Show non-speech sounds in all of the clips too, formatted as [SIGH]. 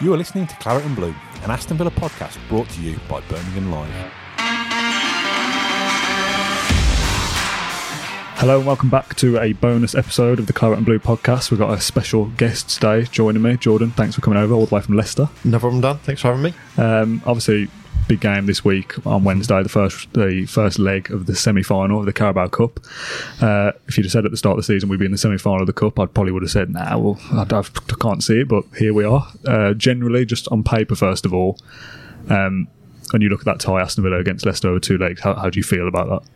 You are listening to Claret and Blue, an Aston Villa podcast brought to you by Birmingham Live. Hello and welcome back to a bonus episode of the Claret and Blue podcast. We've got a special guest today joining me. Jordan, thanks for coming over all the way from Leicester. No problem, Dan. Thanks for having me. Um, obviously, big game this week on Wednesday, the first the first leg of the semi final of the Carabao Cup. Uh, if you'd have said at the start of the season we'd be in the semi final of the Cup, I probably would have said, nah, well, I, I can't see it, but here we are. Uh, generally, just on paper, first of all, um, when you look at that tie Aston Villa against Leicester over two legs, how, how do you feel about that?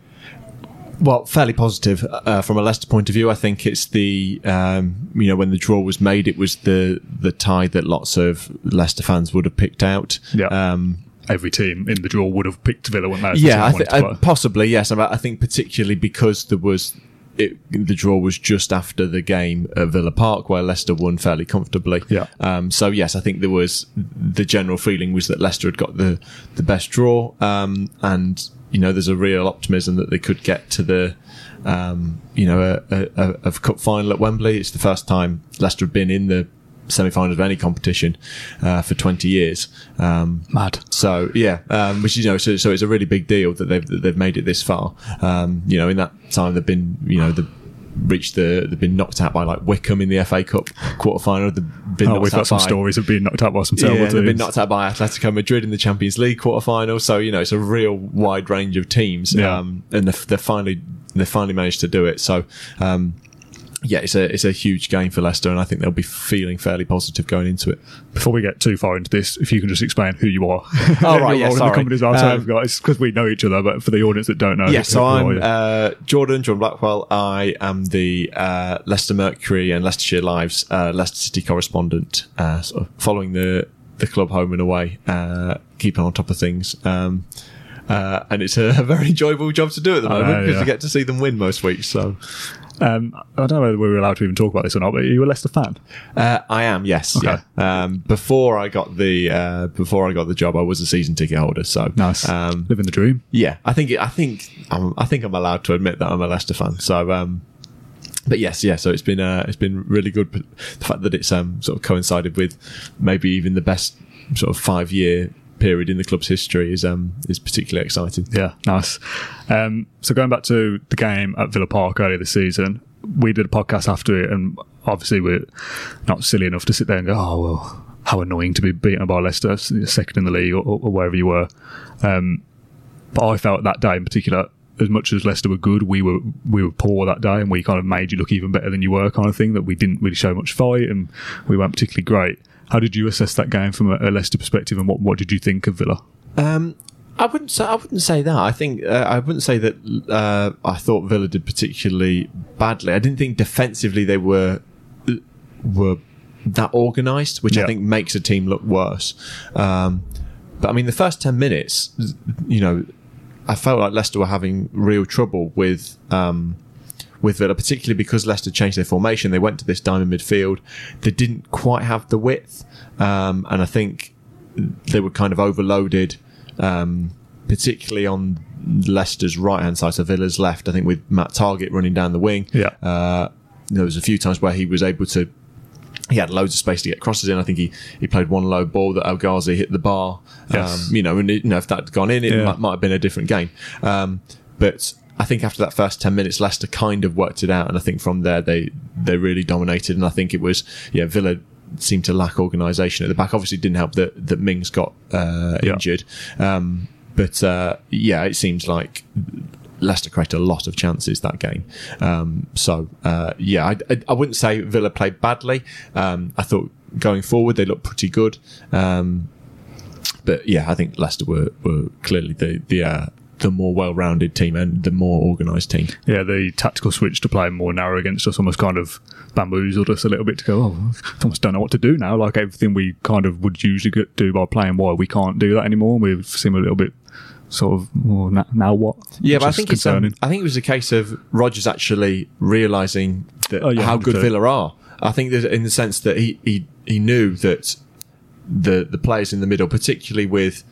Well, fairly positive uh, from a Leicester point of view. I think it's the um, you know when the draw was made, it was the the tie that lots of Leicester fans would have picked out. Yeah. Um, Every team in the draw would have picked Villa, wouldn't they? as the yeah, I th- uh, possibly yes. I I think particularly because there was it, the draw was just after the game at Villa Park where Leicester won fairly comfortably. Yeah. Um, so yes, I think there was the general feeling was that Leicester had got the the best draw, um, and you know there's a real optimism that they could get to the. Um, you know, a, a, a, a cup final at Wembley. It's the first time Leicester have been in the semi-finals of any competition uh, for 20 years. Um, Mad. so yeah, um, which you know, so, so it's a really big deal that they've that they've made it this far. Um, you know, in that time they've been, you know, the reached the they've been knocked out by like Wycombe in the FA Cup quarter final. They've been Oh, we've got some by, stories of being knocked out by some terrible Yeah, they've been knocked out by Atletico Madrid in the Champions League quarter final. So you know, it's a real wide range of teams. Yeah. Um, and they've, they've finally they finally managed to do it. So. Um, yeah, it's a it's a huge game for Leicester, and I think they'll be feeling fairly positive going into it. Before we get too far into this, if you can just explain who you are. [LAUGHS] Oh, right, yeah, sorry. the well. So Um, it's because we know each other, but for the audience that don't know. Yeah, so I'm uh, Jordan, John Blackwell. I am the uh, Leicester Mercury and Leicestershire Lives uh, Leicester City correspondent, uh, sort of following the, the club home and away, uh, keeping on top of things. Um, uh, and it's a, [LAUGHS] very enjoyable job to do at the moment because yeah. we get to see them win most weeks. So Um, I don't know whether we were allowed to even talk about this or not, but are you a Leicester fan? uh, I am, yes, Okay. yeah. Um, before I got the uh, before I got the job, I was a season ticket holder. So Nice. Um, Living the dream. Yeah, I think I think I'm, I think I'm allowed to admit that I'm a Leicester fan. So, um, but yes, yeah. So it's been uh, it's been really good. The fact that it's um, sort of coincided with maybe even the best sort of five year period in the club's history is um is particularly exciting. Yeah, nice. Um, so going back to the game at Villa Park earlier this season, we did a podcast after it, and obviously we're not silly enough to sit there and go, "Oh well, how annoying to be beaten by Leicester, second in the league, or, or wherever you were." Um, but I felt that day in particular, as much as Leicester were good, we were we were poor that day, and we kind of made you look even better than you were, kind of thing. That we didn't really show much fight, and we weren't particularly great. How did you assess that game from a, a Leicester perspective, and what what did you think of Villa? Um, I wouldn't say I wouldn't say that. I think uh, I wouldn't say that. Uh, I thought Villa did particularly badly. I didn't think defensively they were were that organised, which Yeah. I think makes a team look worse. Um, but I mean, the first ten minutes, you know, I felt like Leicester were having real trouble with. Um, with Villa, particularly because Leicester changed their formation. They went to this diamond midfield. They didn't quite have the width, um, and I think they were kind of overloaded, um, particularly on Leicester's right hand side, so Villa's left. I think with Matt Targett running down the wing. Yeah. Uh, there was a few times where he was able to. He had loads of space to get crosses in. I think he, he played one low ball that El Ghazi hit the bar. Yes. Um, you know, and it, you know if that had gone in, it Yeah. might, might have been a different game. Um, but I think after that first ten minutes, Leicester kind of worked it out, and I think from there they they really dominated. And I think it was yeah Villa seemed to lack organisation at the back. Obviously, it didn't help that that Mings got uh, Yeah. injured, um, but uh, yeah, it seems like. Leicester created a lot of chances that game. Um, so, uh, yeah, I, I, I wouldn't say Villa played badly. Um, I thought going forward they looked pretty good. Um, but yeah, I think Leicester were, were clearly the the, uh, the more well-rounded team and the more organised team. Yeah, the tactical switch to play more narrow against us almost kind of bamboozled us a little bit to go, oh, I almost don't know what to do now. Like everything we kind of would usually get, do by playing wide, we can't do that anymore. We seem a little bit sort of, well, now, now what? Yeah, Which but I is think it's um. I think it was a case of Rodgers actually realizing that Oh, yeah, how good 100%. Villa are. I think that in the sense that he he, he knew that the the players in the middle, particularly with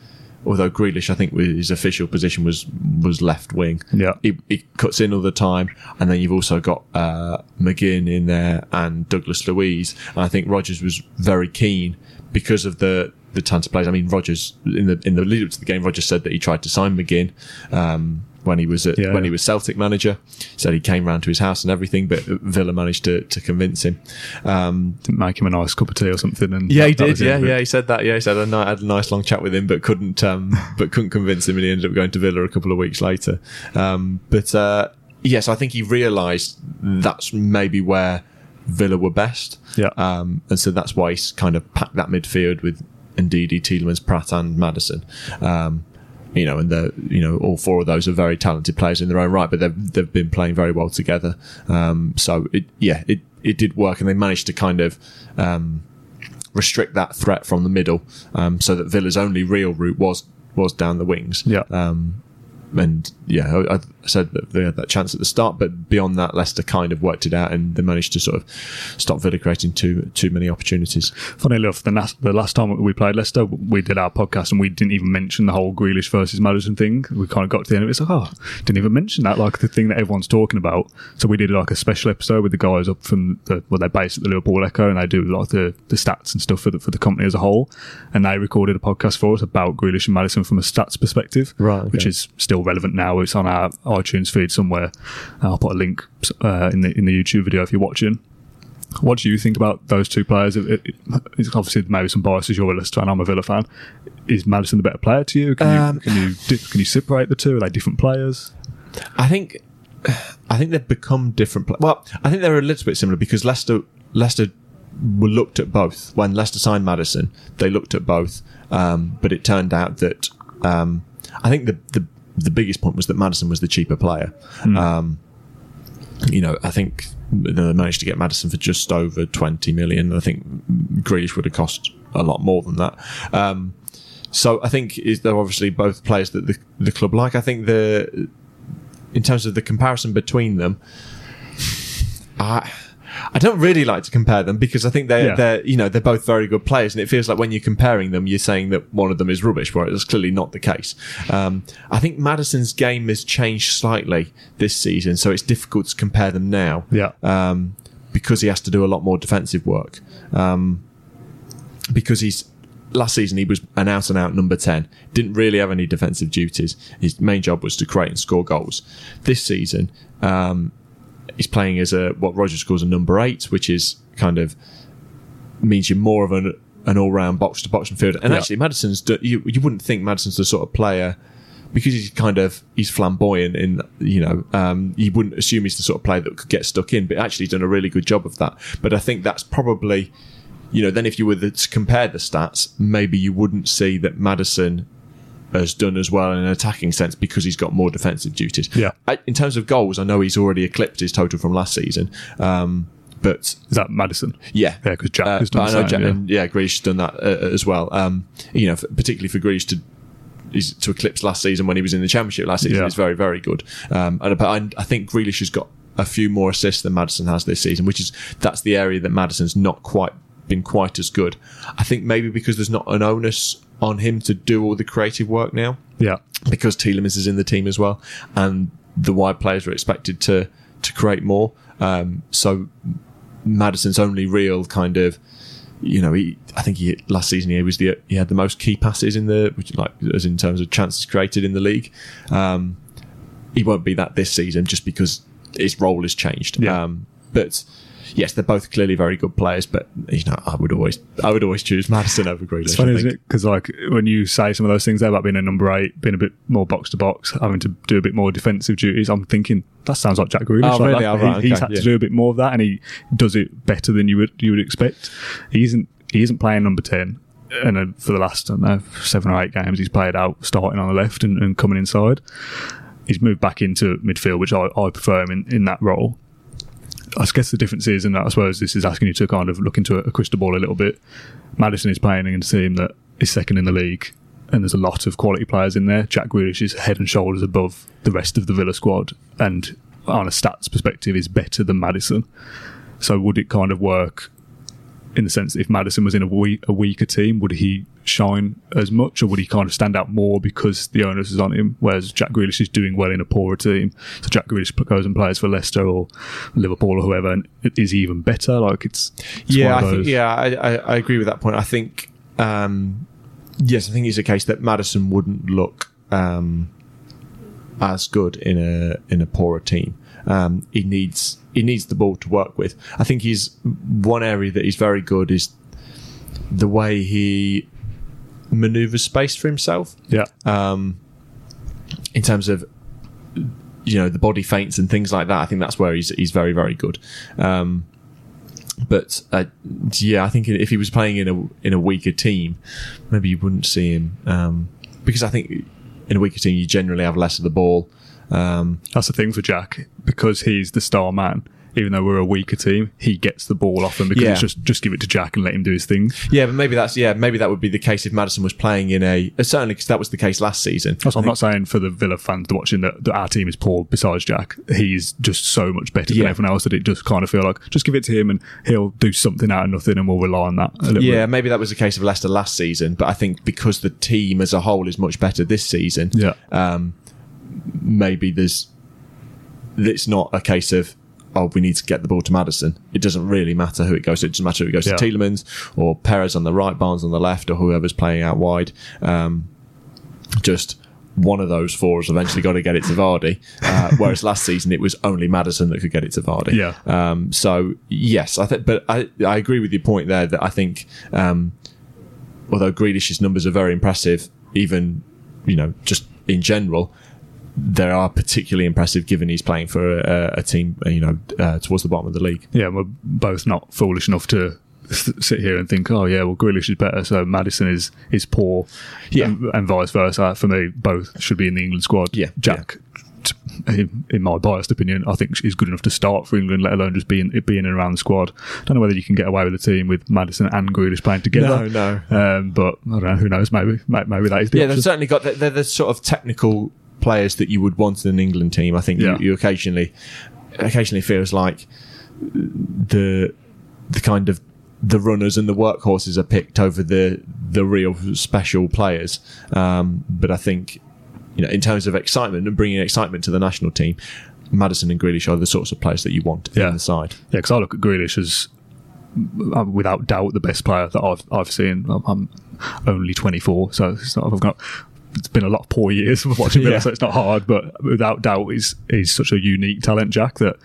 although Grealish, I think his official position was was left wing. Yeah. he, he cuts in all the time, and then you've also got uh, McGinn in there and Douglas Luiz. And I think Rodgers was very keen because of the the tons of players. I mean, Rodgers in the in the lead up to the game, Rodgers said that he tried to sign McGinn. Um, when he was at, Yeah. when he was Celtic manager, said he came round to his house and everything, but Villa managed to, to convince him. Um, Didn't make him a nice cup of tea or something. And yeah, he that- that did. was it, Yeah, yeah, he said that. Yeah, he said I had a nice long chat with him, but couldn't, um, [LAUGHS] but couldn't convince him, and he ended up going to Villa a couple of weeks later. Um, but uh, yes, I think he realised that's maybe where Villa were best. Yeah. um, and so that's why he's kind of packed that midfield with Ndidi, Tielemans, Praet, and Maddison. Um, you know, and the you know all four of those are very talented players in their own right, but they've they've been playing very well together. Um, so it, yeah, it it did work, and they managed to kind of um, restrict that threat from the middle, um, so that Villa's only real route was was down the wings. Yeah. Um, and yeah, I, I said that they had that chance at the start, but beyond that, Leicester kind of worked it out, and they managed to sort of stop Villa creating too too many opportunities. Funny enough, the last, the last time we played Leicester, we did our podcast and we didn't even mention the whole Grealish versus Maddison thing. We kind of got to the end of it. It's like, oh, didn't even mention that, like the thing that everyone's talking about. So we did like a special episode with the guys up from the, well, they're based at the Liverpool Echo and they do like the, the stats and stuff for the, for the company as a whole. And they recorded a podcast for us about Grealish and Maddison from a stats perspective, Right, okay. which is still relevant now. It's on our iTunes feed somewhere. I'll put a link uh, in the in the YouTube video if you're watching. What do you think about those two players? It, it, it's obviously maybe some biases. You're a Leicester fan. I'm a Villa fan. Is Maddison the better player to you? Can Um, you can you di- can you separate the two? Are they different players? I think I think they've become different. Pla- well, I think they're a little bit similar because Leicester Leicester were looked at both when Leicester signed Maddison. They looked at both, um, but it turned out that um, I think the, the the biggest point was that Maddison was the cheaper player. Um, you know, I think they managed to get Maddison for just over 20 million. I think Grealish would have cost a lot more than that. Um, so I think is they're obviously both players that the, the club like. I think the in terms of the comparison between them, I I don't really like to compare them because I think they're Yeah. they're you know they're both very good players, and it feels like when you're comparing them, you're saying that one of them is rubbish, whereas it's clearly not the case. Um, I think Maddison's game has changed slightly this season, so it's difficult to compare them now. Yeah. um, because he has to do a lot more defensive work. Um, because he's last season he was an out and out number 10 didn't really have any defensive duties his main job was to create and score goals this season um, he's playing as a what Rodgers calls a number 8 which is kind of means you're more of an an all-round box to box midfielder and Yeah. actually Maddison's you you wouldn't think Maddison's the sort of player because he's kind of he's flamboyant in you know um, you wouldn't assume he's the sort of player that could get stuck in but actually he's done a really good job of that but I think that's probably you know then if you were to compare the stats maybe you wouldn't see that Maddison has done as well in an attacking sense because he's got more defensive duties Yeah. I, in terms of goals I know he's already eclipsed his total from last season um, but Is that Maddison? yeah, Yeah, 'cause Jack Uh, has done I know Jack, yeah. and yeah, Grealish has done that uh, as well. Um, you know, particularly for Grealish to is to eclipse last season when he was in the Championship last season Yeah. is very very good. Um, and but I, I think Grealish has got a few more assists than Maddison has this season, which is that's the area that Maddison's not quite been quite as good. I think maybe because there's not an onus on him to do all the creative work now Yeah. because Tielemans is in the team as well, and the wide players are expected to to create more. Um, so Maddison's only real kind of, you know, he I think he last season he was the he had the most key passes in the which like as in terms of chances created in the league. Um, he won't be that this season just because his role has changed. Yeah. Um, but yes, they're both clearly very good players. But you know, I would always I would always choose Maddison over Grealish. It's funny, isn't it? Because like when you say some of those things there about being a number eight, being a bit more box to box, having to do a bit more defensive duties, I'm thinking that sounds like Jack Grealish. Oh, like really? Oh, right, He- he's had yeah. to do a bit more of that, and he does it better than you would you would expect. He isn't he isn't playing number ten. and uh, for the last I don't know seven or eight games, he's played out starting on the left and, and coming inside. He's moved back into midfield, which I, I prefer him in, in that role. I guess the difference is, and I suppose this is asking you to kind of look into a, crystal ball a little bit. Maddison is playing in a team that is second in the league, and there's a lot of quality players in there. Jack Grealish is head and shoulders above the rest of the Villa squad, and on a stats perspective, is better than Maddison. So would it kind of work in the sense that if Maddison was in a, weak, a weaker team, would he shine as much, or would he kind of stand out more because the onus is on him? Whereas Jack Grealish is doing well in a poorer team, so Jack Grealish goes and plays for Leicester or Liverpool or whoever, and is even better. Like it's, it's yeah, I think, yeah, I, I, I agree with that point. I think, um, yes, I think it's a case that Maddison wouldn't look um, as good in a in a poorer team. Um, he needs he needs the ball to work with. I think he's one area that he's very good is the way he maneuvers space for himself yeah, um, in terms of you know the body feints and things like that. I think that's where he's he's very very good. Um, but uh, yeah, I think if he was playing in a in a weaker team, maybe you wouldn't see him um, because I think in a weaker team you generally have less of the ball. Um, that's the thing for Jack because he's the star man. Even though we're a weaker team, he gets the ball often because Yeah. it's just just give it to Jack and let him do his thing. yeah, but maybe that's yeah, maybe that would be the case if Maddison was playing in a uh, certainly because that was the case last season. I'm not saying for the Villa fans watching that, that our team is poor besides Jack. He's just so much better Yeah. than everyone else that it just kind of feel like just give it to him and he'll do something out of nothing and we'll rely on that a little Yeah, bit. maybe that was the case of Leicester last season, but I think because the team as a whole is much better this season, Yeah. um, maybe there's it's not a case of oh we need to get the ball to Maddison. It doesn't really matter who it goes to. It doesn't matter who it goes Yeah. to Tielemans or Perez on the right, Barnes on the left, or whoever's playing out wide. Um, just one of those four has eventually got to get it to Vardy. Uh, [LAUGHS] whereas last season it was only Maddison that could get it to Vardy. Yeah. Um, so yes, I think, but I I agree with your point there that I think um, although Grealish's numbers are very impressive, even you know just in general, they are particularly impressive given he's playing for a, a team you know uh, towards the bottom of the league. Yeah, we're both not foolish enough to sit here and think, oh yeah, well Grealish is better, so Maddison is is poor, Yeah. and, and vice versa. For me, both should be in the England squad. Yeah, Jack. t- In, in my biased opinion, I think is good enough to start for England, let alone just being being in around the squad. I don't know whether you can get away with a team with Maddison and Grealish playing together. No, Um, but I don't know. Who knows? Maybe, maybe that is the Yeah, option. they've certainly got they're the sort of technical players that you would want in an England team. I think Yeah. you, you occasionally occasionally feels like the the kind of the runners and the workhorses are picked over the the real special players. Um, but I think you know in terms of excitement and bringing excitement to the national team, Maddison and Grealish are the sorts of players that you want Yeah. in the side. Yeah, because I look at Grealish as uh, without doubt the best player that I've I've seen. I'm, I'm only 24, so it's not, I've got. It's been a lot of poor years of watching Villa, Yeah. so it's not hard. But without doubt, he's he's such a unique talent, Jack, that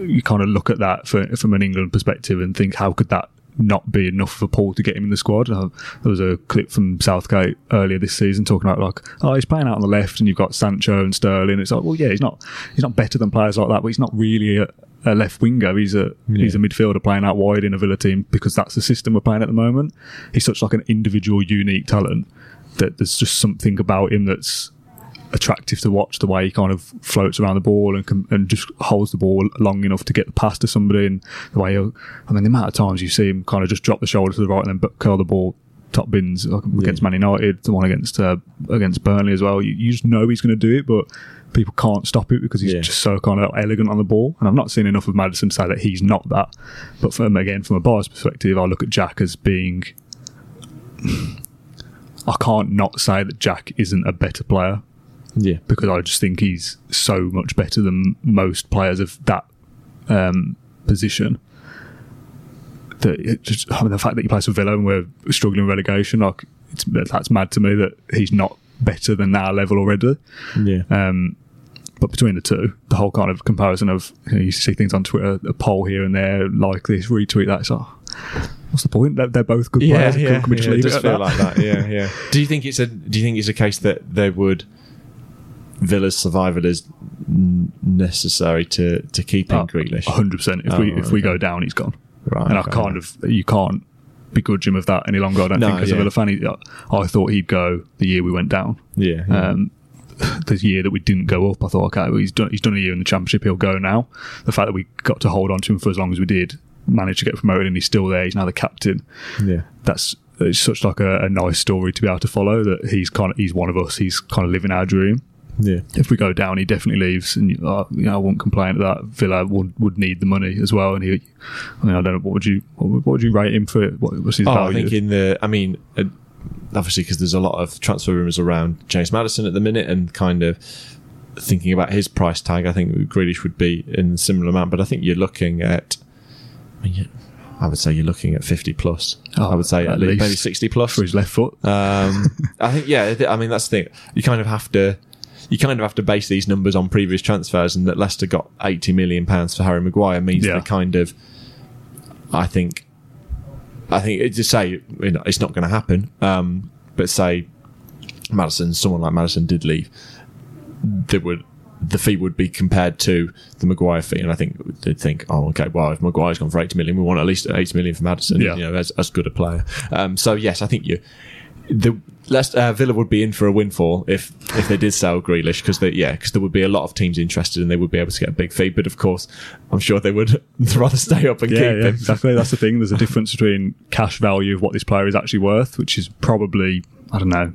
you kind of look at that for, from an England perspective and think, how could that not be enough for Paul to get him in the squad? Uh, there was a clip from Southgate earlier this season talking about like, oh, he's playing out on the left, and you've got Sancho and Sterling. It's like, well, yeah, he's not he's not better than players like that, but he's not really a, a left winger. He's a he's a midfielder playing out wide in a Villa team because that's the system we're playing at the moment. He's such like an individual, unique talent that there's just something about him that's attractive to watch the way he kind of floats around the ball and can, and just holds the ball long enough to get the pass to somebody and the way he'll, I mean the amount of times you see him kind of just drop the shoulder to the right and then curl the ball top bins like against Man United the one against uh, against Burnley as well. You, you just know he's going to do it but people can't stop it because he's Yeah. just so kind of elegant on the ball. And I've not seen enough of Maddison to say that he's not that but from again from a bias perspective I look at Jack as being I can't not say that Jack isn't a better player Yeah. because I just think he's so much better than most players of that um, position. That just I mean, the fact that he plays for Villa and we're struggling with relegation, like it's, that's mad to me that he's not better than our level already. Yeah. Um, but between the two, the whole kind of comparison of you, know, you see things on Twitter, a poll here and there, like this, retweet that. It's like, what's the point? They're, they're both good players. yeah, Can we just yeah, it leave does it at feel that? like that. Yeah, yeah. [LAUGHS] do you think it's a Do you think it's a case that they would Villa's survival is necessary to to keep in Oh, Grealish? 100%. If Oh, we if we okay. go down, he's gone. Right, and I okay. kind of you can't begrudge him of that any longer. I don't No, think as a. Villa fan, he, I thought he'd go the year we went down. Yeah, Um, [LAUGHS] the year that we didn't go up, I thought, okay, well, he's done he's done a year in the championship. He'll go now. The fact that we got to hold on to him for as long as we did, managed to get promoted, and he's still there. He's now the captain. yeah. That's it's such like a, a nice story to be able to follow. That he's kind of he's one of us. He's kind of living our dream. Yeah. If we go down, he definitely leaves, and uh, you know, I won't complain at that. Villa would, would need the money as well, and he. I mean, I don't know what would you what, would- what would you rate him for? What was his Oh, value? I think in the. I mean, uh, obviously, because there's a lot of transfer rumors around James Maddison at the minute, and kind of thinking about his price tag. I think Grealish would be in a similar amount, but I think you're looking at. I, mean, you- I would say you're looking at 50 plus. Oh, I would say at at least, least. maybe 60 plus. for his left foot. Um, I think yeah. I mean that's the thing. You kind of have to. You kind of have to base these numbers on previous transfers, and that Leicester got eighty million pounds for Harry Maguire means Yeah. they kind of. I think. I think to say you know, it's not going to happen, um, but say Maddison, someone like Maddison did leave, they would the fee would be compared to the Maguire fee, and I think they'd think, oh, okay, well, if Maguire's gone for eighty million, we want at least eighty million for Maddison, Yeah. you know, as, as good a player. Um, so yes, I think you the Leicester, uh, Villa would be in for a windfall if if they did sell Grealish because they yeah because there would be a lot of teams interested and they would be able to get a big fee. But of course, I'm sure they would [LAUGHS] rather stay up and Yeah, keep yeah, him. exactly. That's the thing. There's a difference between cash value of what this player is actually worth, which is probably, I don't know,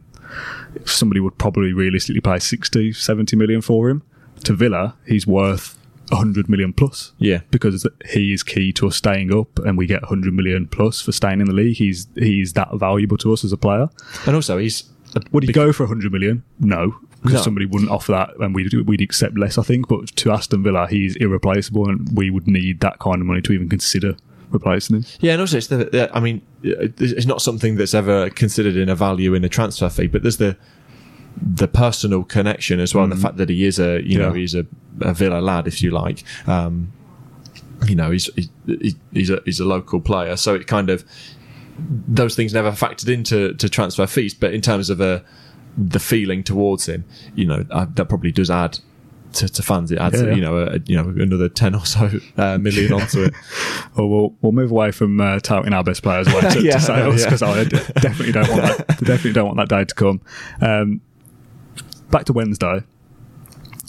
somebody would probably realistically pay 60, 70 million for him. To Villa, he's worth 100 million plus. Yeah. Because he is key to us staying up and we get 100 million plus for staying in the league. He's he's that valuable to us as a player. And also, he's Would he big- go for 100 million? No. Because No. somebody wouldn't offer that and we'd, we'd accept less, I think. But to Aston Villa, he's irreplaceable and we would need that kind of money to even consider replacing him. Yeah, and also it's the, the- I mean, it's not something that's ever considered in a value in a transfer fee, but there's the the personal connection as well, and the fact that he is a you know Mm. He's a, a Villa lad, if you like. Um, you know, he's he, he's a he's a local player, so it kind of those things never factored into to transfer fees, but in terms of a the feeling towards him, you know, uh, that probably does add. To, to fans, it adds, Yeah, yeah. you know, a, you know, another ten or so uh, million onto it. [LAUGHS] Well, we'll, we'll move away from uh, touting our best players away [LAUGHS] to, Yeah, to sales yeah. because I definitely don't want that. [LAUGHS] definitely don't want that day to come. Um, back to Wednesday,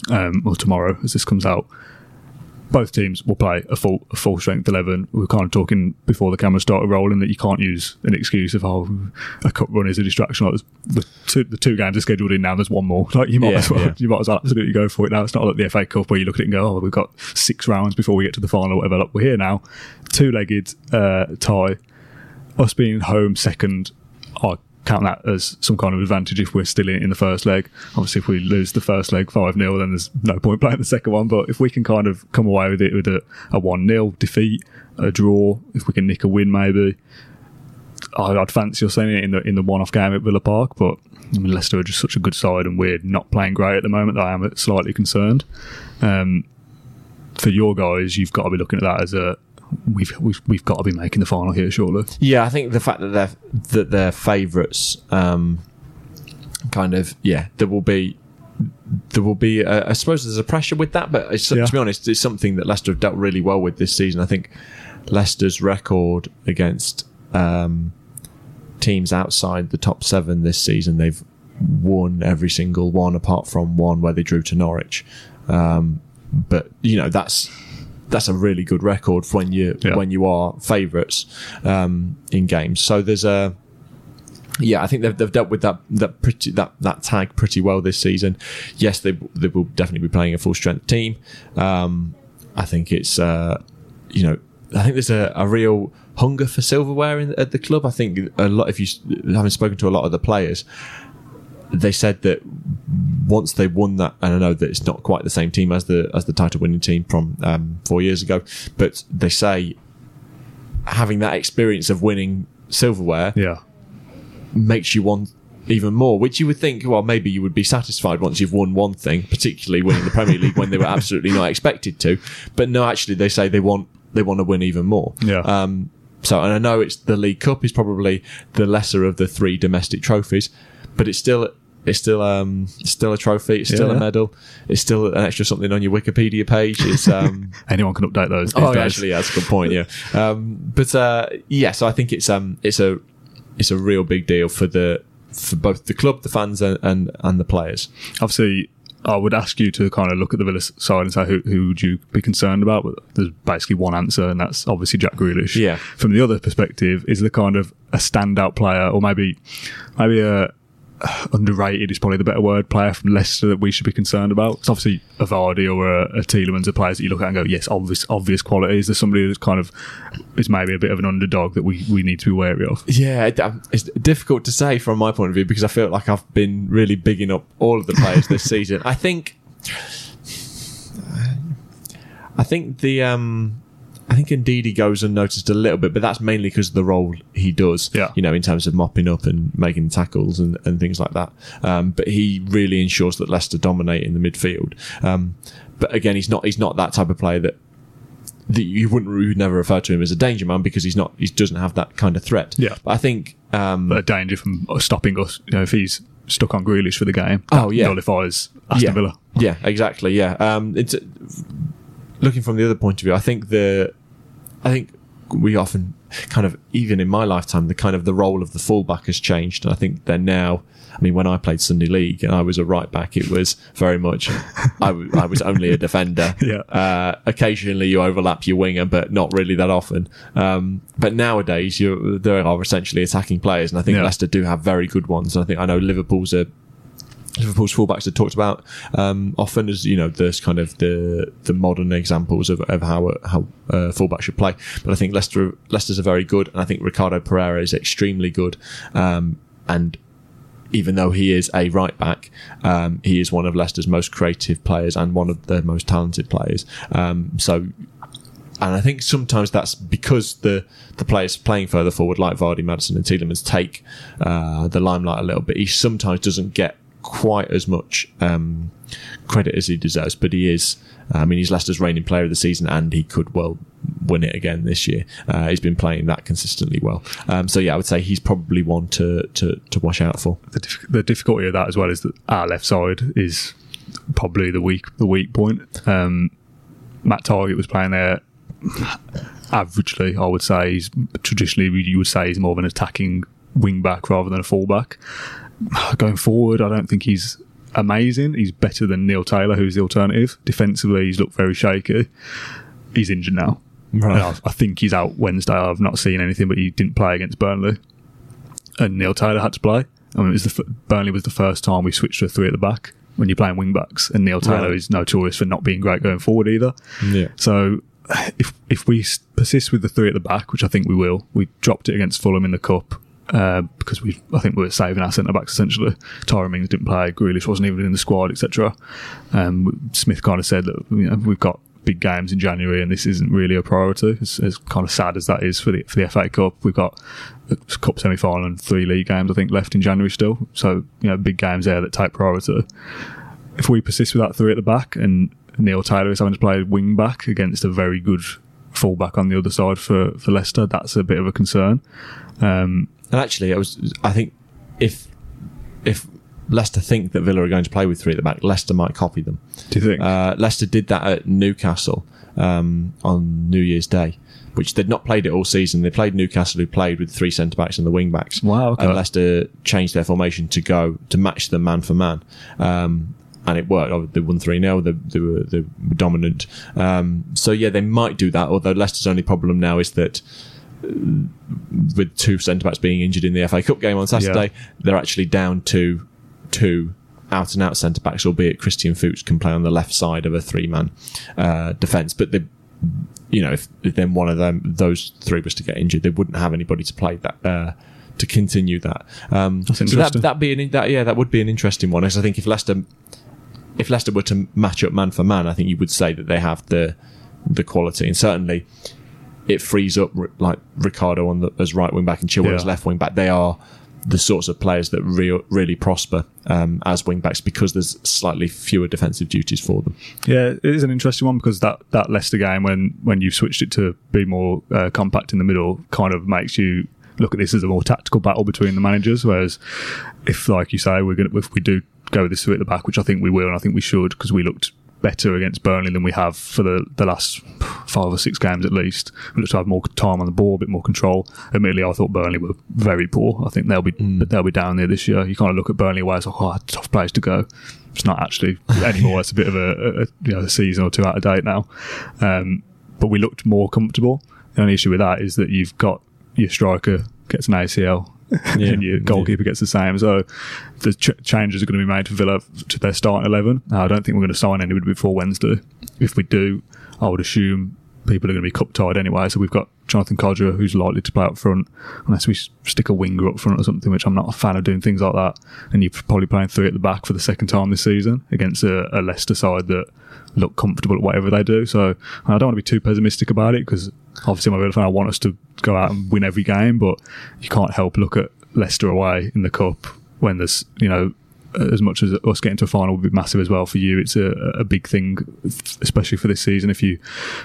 um, or tomorrow as this comes out. Both teams will play a full a full strength eleven. We were kind of talking before the camera started rolling that you can't use an excuse of oh a cup run is a distraction. Like the two the two games are scheduled in now. There's one more. [LAUGHS] Like you might Yeah, as well yeah. you might as well absolutely go for it now. It's not like the FA Cup where you look at it and go, oh, we've got six rounds before we get to the final or whatever. Like we're here now, two legged uh, tie. Us being home second, count that as some kind of advantage if we're still in, in the first leg. Obviously, if we lose the first leg 5 0, then there's no point [LAUGHS] playing the second one. But if we can kind of come away with it with a, a 1 0 defeat, a draw, if we can nick a win maybe, I'd, I'd fancy us saying it in the in the one off game at Villa Park. But I mean, Leicester are just such a good side and we're not playing great at the moment that I am slightly concerned. Um, for your guys, you've got to be looking at that as a we've we've, we've got to be making the final here, surely. Yeah, I think the fact that they're that they're favourites, um, kind of yeah, there will be there will be uh, I suppose there's a pressure with that, but it's, Yeah. to be honest, it's something that Leicester have dealt really well with this season. I think Leicester's record against um, teams outside the top seven this season, they've won every single one apart from one where they drew to Norwich. Um, but you know that's that's a really good record for when you Yeah. when you are favourites um, in games. So there's a yeah, I think they've, they've dealt with that that pretty that that tag pretty well this season. Yes, they they will definitely be playing a full strength team. Um, I think it's uh, you know I think there's a, a real hunger for silverware in, at the club. I think a lot if you having spoken to a lot of the players, they said that once they won that, and I know that it's not quite the same team as the as the title winning team from um, four years ago, but they say having that experience of winning silverware Yeah. makes you want even more, which you would think, well, maybe you would be satisfied once you've won one thing, particularly winning the Premier League when they were absolutely not expected to. But no, actually, they say they want they want to win even more. Yeah. Um, so, and I know it's the League Cup is probably the lesser of the three domestic trophies, but it's still It's still um, still a trophy. It's still Yeah. a medal. It's still an extra something on your Wikipedia page. It's um, [LAUGHS] Anyone can update those. oh, days. actually, yeah, that's a good point. Yeah, um, but uh, yeah, so I think it's um, it's a it's a real big deal for the for both the club, the fans, and and, and the players. obviously I would ask you to kind of look at the Villa side and say who, who would you be concerned about. But there's basically one answer, and that's obviously Jack Grealish. Yeah. From the other perspective, is the kind of a standout player, or maybe maybe a underrated is probably the better word player from Leicester that we should be concerned about. It's obviously a Vardy or a, a Tielemans are players that you look at and go, yes, obvious obvious qualities. There's somebody that's kind of is maybe a bit of an underdog that we, we need to be wary of. Yeah, it- um, it's difficult to say from my point of view because I feel like I've been really bigging up all of the players this season. I think, I think the um, I think Ndidi he goes unnoticed a little bit, but that's mainly because of the role he does. Yeah. you know, in terms of mopping up and making tackles and, and things like that. Um, but he really ensures that Leicester dominate in the midfield. Um, but again, he's not he's not that type of player that. That you wouldn't, you would never refer to him as a danger man because he's not, he doesn't have that kind of threat. Yeah. But I think, um, A danger from stopping us. You know, if he's stuck on Grealish for the game, Oh, yeah. nullifies Aston yeah, Villa. Yeah, exactly. Yeah. Um, it's looking from the other point of view. I think the, I think we often kind of even in my lifetime the kind of the role of the fullback has changed, and I think they're now. I mean, when I played Sunday League and I was a right back, it was very much I, w- I was only a defender. [LAUGHS] Yeah. Uh, occasionally you overlap your winger, but not really that often. Um, but nowadays you there are essentially attacking players, and I think Yeah. Leicester do have very good ones. And I think I know Liverpool's a Liverpool's fullbacks are talked about um, often as you know there's kind of the the modern examples of, of how how uh, fullback should play. But I think Leicester Leicester's are very good, and I think Ricardo Pereira is extremely good. Um, and even though he is a right back, um, he is one of Leicester's most creative players and one of their most talented players. Um, so and I think sometimes that's because the the players playing further forward, like Vardy, Maddison, and Tielemans, take uh, the limelight a little bit. He sometimes doesn't get quite as much um, credit as he deserves, but he is. I mean, he's Leicester's reigning player of the season, and he could well win it again this year. Uh, he's been playing that consistently well. Um, so yeah, I would say he's probably one to to, to watch out for. the, dif- the difficulty of that as well is that our left side is probably the weak the weak point. Um, Matt Targett was playing there averagely. I would say he's traditionally you would say he's more of an attacking wing back rather than a fullback. Going forward, I don't think he's amazing. He's better than Neil Taylor, who's the alternative. Defensively, he's looked very shaky. He's injured now. Right. I, I think he's out Wednesday. I've not seen anything, but he didn't play against Burnley and Neil Taylor had to play. I mean, it was the, f- Burnley was the first time we switched to a three at the back when you're playing wing backs, and Neil Taylor Right. is notorious for not being great going forward either. Yeah. So if if we persist with the three at the back, which I think we will, we dropped it against Fulham in the cup. Uh, because we, I think we were saving our centre backs essentially. Tyrone Mings didn't play, Grealish wasn't even in the squad, etc. Um, Smith kind of said that you know, we've got big games in January, and this isn't really a priority. As, as kind of sad as that is for the for the FA Cup, we've got a cup semi final and three league games I think left in January still. So you know, big games there that take priority. If we persist with that three at the back, and Neil Taylor is having to play wing back against a very good fullback on the other side for for Leicester, that's a bit of a concern. Um, And actually, it was. I think if if Leicester think that Villa are going to play with three at the back, Leicester might copy them. do you think? Uh, Leicester did that at Newcastle um, on New Year's Day, which they'd not played it all season. They played Newcastle, who played with three centre backs and the wing backs. Wow, okay. And Leicester changed their formation to go to match them man for man. Um, and it worked. Oh, They won 3 0. They, they, were, they were dominant. Um, so, yeah, they might do that. Although Leicester's only problem now is that with two centre backs being injured in the FA Cup game on Saturday, they're actually down to two out and out centre backs, albeit Christian Fuchs can play on the left side of a three man uh, defence. But they, you know, if, if then one of them, those three was to get injured, they wouldn't have anybody to play that. Uh, to continue that, um, so that that be an that yeah that would be an interesting one. Because I think if Leicester if Leicester were to match up man for man, I think you would say that they have the the quality, and certainly it frees up like Ricardo on the, as right wing back and Chilwell as left wing back. They are the sorts of players that real, really prosper um, as wing backs because there's slightly fewer defensive duties for them. Yeah, it is an interesting one because that, that Leicester game, when when you switched it to be more uh, compact in the middle, kind of makes you look at this as a more tactical battle between the managers. Whereas, if like you say, we're gonna if we do go with this two at the back, which I think we will, and I think we should, because we looked better against Burnley than we have for the, the last five or six games at least. We looked to have more time on the ball, a bit more control. Admittedly, I thought Burnley were very poor. I think they'll be they'll be down there this year. You kind of look at Burnley away, it's like, oh, tough place to go. It's not actually [LAUGHS] anymore. it's a bit of a, a, you know a season or two out of date now. Um, but we looked more comfortable. The only issue with that is that you've got your striker gets an ACL Yeah. and your goalkeeper gets the same. So the ch- changes are going to be made for Villa to their starting eleven. Now, I don't think we're going to sign anybody before Wednesday. If we do, I would assume people are going to be cup tied anyway. So we've got Jonathan Kodjia, who's likely to play up front, unless we stick a winger up front or something, which I'm not a fan of doing things like that. And you're probably playing three at the back for the second time this season against a, a Leicester side that look comfortable at whatever they do. So I don't want to be too pessimistic about it because obviously, I'm a Villa fan. I want us to go out and win every game, but you can't help look at Leicester away in the cup when there's you know as much as us getting to a final would be massive as well for you. It's a, a big thing, especially for this season. If you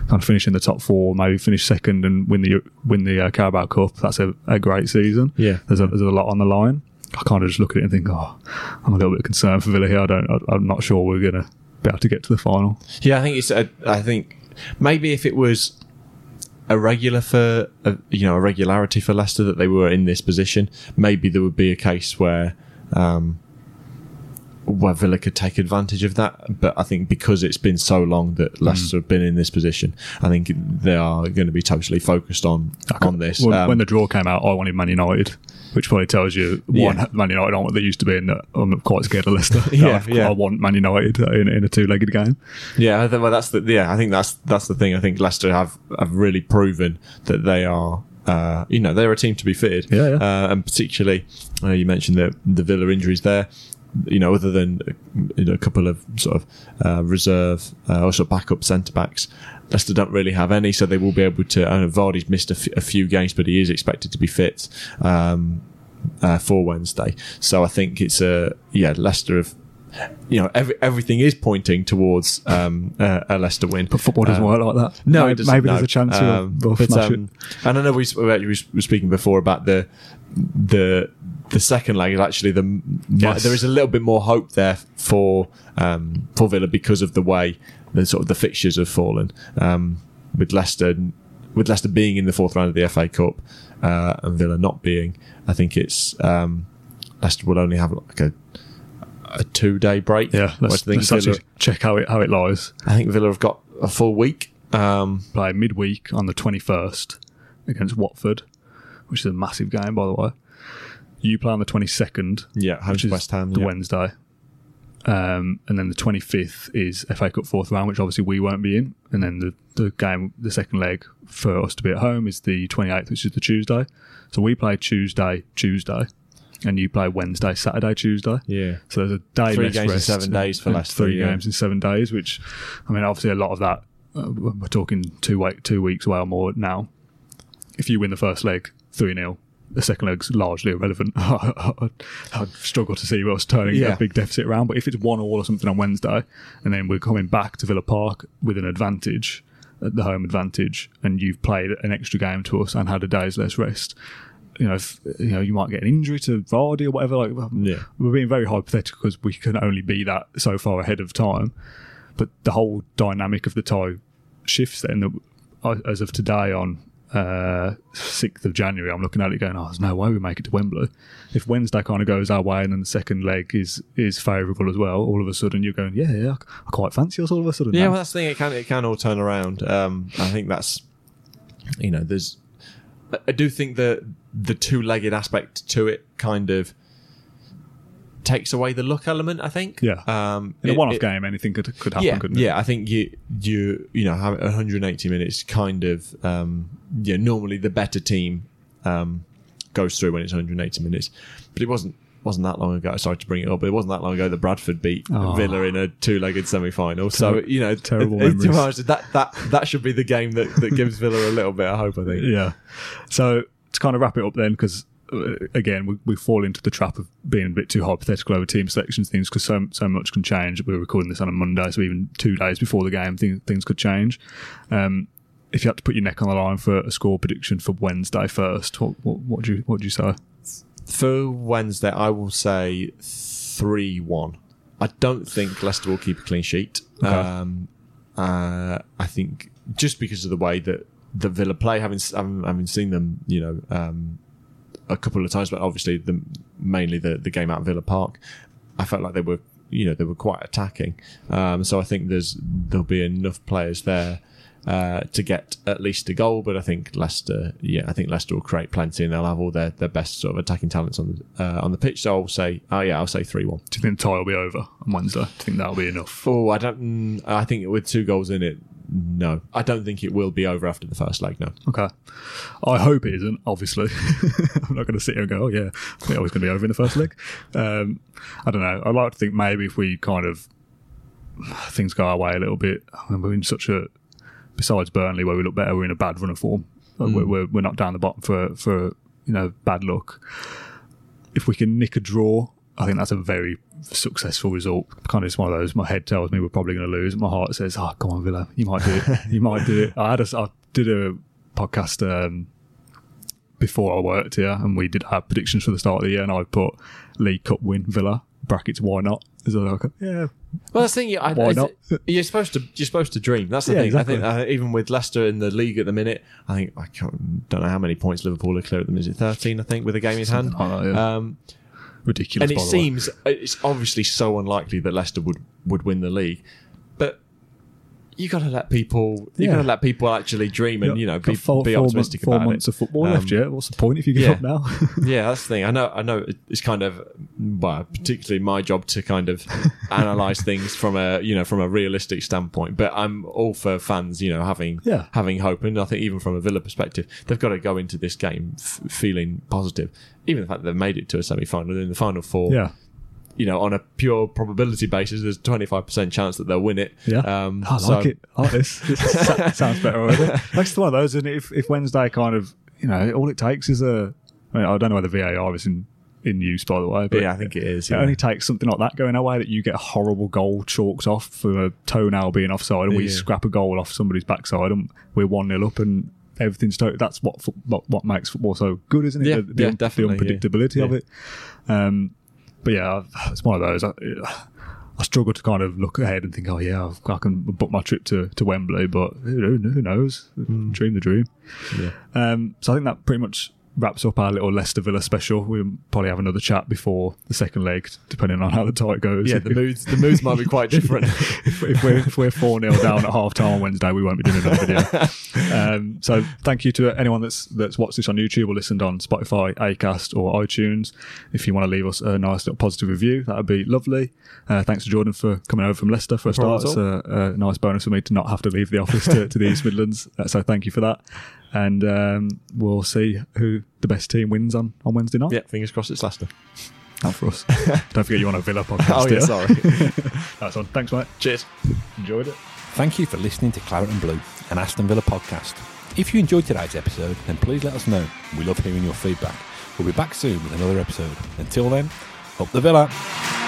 kind of finish in the top four, maybe finish second and win the win the uh, Carabao Cup, that's a, a great season. Yeah. there's a, there's a lot on the line. I kind of just look at it and think, oh, I'm a little bit concerned for Villa here. I don't, I, I'm not sure we're gonna be able to get to the final. Yeah, I think it's. A, I think maybe if it was a regular for a, you know a regularity for Leicester that they were in this position, maybe there would be a case where um, where Villa could take advantage of that. But I think because it's been so long that Leicester have been in this position, I think they are going to be totally focused on on this. Well, Um, when the draw came out, I wanted Man United, which probably tells you one, Yeah. Man United aren't what they used to be, and I'm quite scared of Leicester. [LAUGHS] Yeah, I, yeah. I want Man United in, in a two-legged game. Yeah, I think, well, that's the yeah. I think that's that's the thing. I think Leicester have have really proven that they are. Uh, you know, they're a team to be feared. Yeah, yeah. Uh, and particularly, uh, you mentioned the the Villa injuries there. You know, other than you know, a couple of sort of uh, reserve, uh, of backup centre backs, Leicester don't really have any, so they will be able to. I know Vardy's missed a, f- a few games, but he is expected to be fit um, uh, for Wednesday. So I think it's a yeah, Leicester have you know, every, everything is pointing towards um, uh, a Leicester win. But football doesn't Um, work like that. No, maybe, it doesn't, maybe no. there's a chance Um, but, um, And I know we, we were speaking before about the the the second leg is actually the Yes. there is a little bit more hope there for um, for Villa because of the way the sort of the fixtures have fallen um, with Leicester with Leicester being in the fourth round of the FA Cup uh, and Villa not being. I think it's um, Leicester will only have like a a two day break. Yeah, let's, let's Villa, check how it how it lies. I think Villa have got a full week. Um, Play midweek on the 21st against Watford, which is a massive game, by the way. You play on the 22nd, yeah, which is West Ham. the yeah. Wednesday. Um, and then the 25th is FA Cup fourth round, which obviously we won't be in. And then the, the game, the second leg for us to be at home is the 28th, which is the Tuesday. So we play Tuesday, Tuesday, and you play Wednesday, Saturday, Tuesday. Yeah. So there's a day Three games in seven days for and Leicester, Three yeah. games in seven days, which I mean, obviously a lot of that. Uh, we're talking two week, two weeks away or more now. If you win the first leg three 0 the second leg's largely irrelevant. [LAUGHS] I'd struggle to see us turning Yeah. a big deficit around. But if it's one all or something on Wednesday, and then we're coming back to Villa Park with an advantage, the home advantage, and you've played an extra game to us and had a day's less rest, you know, if, you know, you might get an injury to Vardy or whatever. Like, well, Yeah. we're being very hypothetical because we can only be that so far ahead of time. But the whole dynamic of the tie shifts. Then uh, as of today, on uh, sixth of January, I'm looking at it going, "Oh, there's no way we make it to Wembley." If Wednesday kind of goes our way and then the second leg is is favourable as well, all of a sudden you're going, "Yeah, yeah, I quite fancy us." All of a sudden, Yeah, now." well, that's the thing. It can it can all turn around. Um, I think that's you know, there's. I- do think the the two-legged aspect to it kind of takes away the luck element. I think. Yeah. Um, in a one-off it- game, anything could could happen, yeah, couldn't it? yeah. I think you you you know have 180 minutes. Kind of um, yeah. Normally, the better team um, goes through when it's 180 minutes, but it wasn't wasn't that long ago. I sorry to bring it up, but it wasn't that long ago that Bradford beat Oh. Villa in a two-legged semi-final. So you know, [LAUGHS] terrible it- memories. that that that should be the game that, that gives Villa a little bit of hope. I think. [LAUGHS] Yeah. So to kind of wrap it up then, because again, we, we fall into the trap of being a bit too hypothetical over team selections things because so so much can change. We're recording this on a Monday, so even two days before the game, things, things could change. Um, if you had to put your neck on the line for a score prediction for Wednesday first, what what what do you what do you say? For Wednesday, I will say 3 1. I don't think Leicester will keep a clean sheet. Okay. Um, uh, I think just because of the way that the Villa play, having having, having seen them, you know, um, a couple of times, but obviously the mainly the, the game at Villa Park, I felt like they were, you know, they were quite attacking. Um, so I think there's there'll be enough players there. Uh, to get at least a goal, but I think Leicester, yeah, I think Leicester will create plenty, and they'll have all their, their best sort of attacking talents on the uh, on the pitch. So I'll say, oh yeah, I'll say three one. Do you think the tie will be over on Wednesday? Do you think that'll be enough? Oh, I don't. I think with two goals in it, no, I don't think it will be over after the first leg. No, Okay. I hope it isn't, obviously. [LAUGHS] I'm not going to sit here and go, oh, yeah, I think I was going to be over in the first leg. Um, I don't know. I'd like to think maybe if we kind of things go our way a little bit, I mean, we're in such a, besides Burnley, where we look better, we're in a bad run of form. Like, We're, we're, we're not down the bottom for, for, you know, bad luck. If we can nick a draw, I think that's a very successful result. Kind of it's one of those. My head tells me we're probably going to lose. My heart says, "Oh, come on, Villa, you might do it. [LAUGHS] you might do it." I had a, I did a podcast um, before I worked here, and we did have predictions for the start of the year, and I put League Cup win Villa brackets. Why not? So like, yeah, Well, that's the thing. I, Why I, not? You're supposed to. You're supposed to dream. That's the Yeah, thing. exactly. I think uh, even with Leicester in the league at the minute, I think I can't, don't know how many points Liverpool are clear at them. Is it 13? I think with a game in hand. Like that, yeah. Um, ridiculous. and it by the way. seems uh, it's obviously so unlikely that Leicester would would win the league, but. You got to let people. You Yeah. got to let people actually dream and you know be, four, be four optimistic four about months it. of football Um, left yet. What's the point if you give yeah. up now? [LAUGHS] yeah, that's the thing. I know. I know. It's kind of well, particularly my job to kind of [LAUGHS] analyze things from a you know from a realistic standpoint. But I'm all for fans, you know, having Yeah. having hope, and I think even from a Villa perspective, they've got to go into this game f- feeling positive. Even the fact that they've made it to a semi final in the final four, yeah, you know, on a pure probability basis, there's 25 percent chance that they'll win it. yeah. um, I like so- it. I like this. this [LAUGHS] sounds better already. That's one of those, isn't it? If, if Wednesday kind of, you know, all it takes is a. I, mean, I don't know whether VAR is in in use, by the way. But Yeah, I think it is, It yeah. only takes something like that going our way that you get a horrible goal chalked off for a toenail being offside, and we Yeah. scrap a goal off somebody's backside, and we're one 0 up, and everything's totally. That's what, what what makes football so good, isn't it? Yeah, the, the, yeah, definitely, the unpredictability of it. Um, but yeah, it's one of those. I, I struggle to kind of look ahead and think, oh yeah, I've- can book my trip to, to Wembley, but who, who knows? Dream the dream. Yeah. Um, so I think that pretty much wraps up our little Leicester Villa special. We'll probably have another chat before the second leg, depending on how the tie goes. Yeah, the moods the moods might be quite different. [LAUGHS] if, if we're if we're four 0 down at half time on Wednesday, we won't be doing another video. [LAUGHS] Um, so thank you to anyone that's that's watched this on YouTube or listened on Spotify, Acast, or iTunes. If you want to leave us a nice little positive review, that would be lovely. Uh, thanks to Jordan for coming over from Leicester for a start. It's a, a nice bonus for me to not have to leave the office to, to the East Midlands. Uh, so thank you for that. And um, we'll see who the best team wins on, on Wednesday night. yeah, fingers crossed it's Leicester. Not for us. [LAUGHS] Don't forget you want a Villa podcast. Oh yeah, sorry. [LAUGHS] That's on. Thanks, mate. Cheers. Enjoyed it. Thank you for listening to Claret and Blue, an Aston Villa podcast. If you enjoyed today's episode, then please let us know. We love hearing your feedback. We'll be back soon with another episode. Until then, up the Villa.